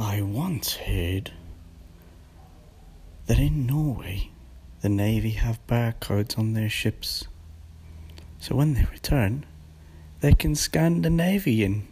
I once heard that in Norway the Navy have barcodes on their ships. So when they return, they can scan the Navy in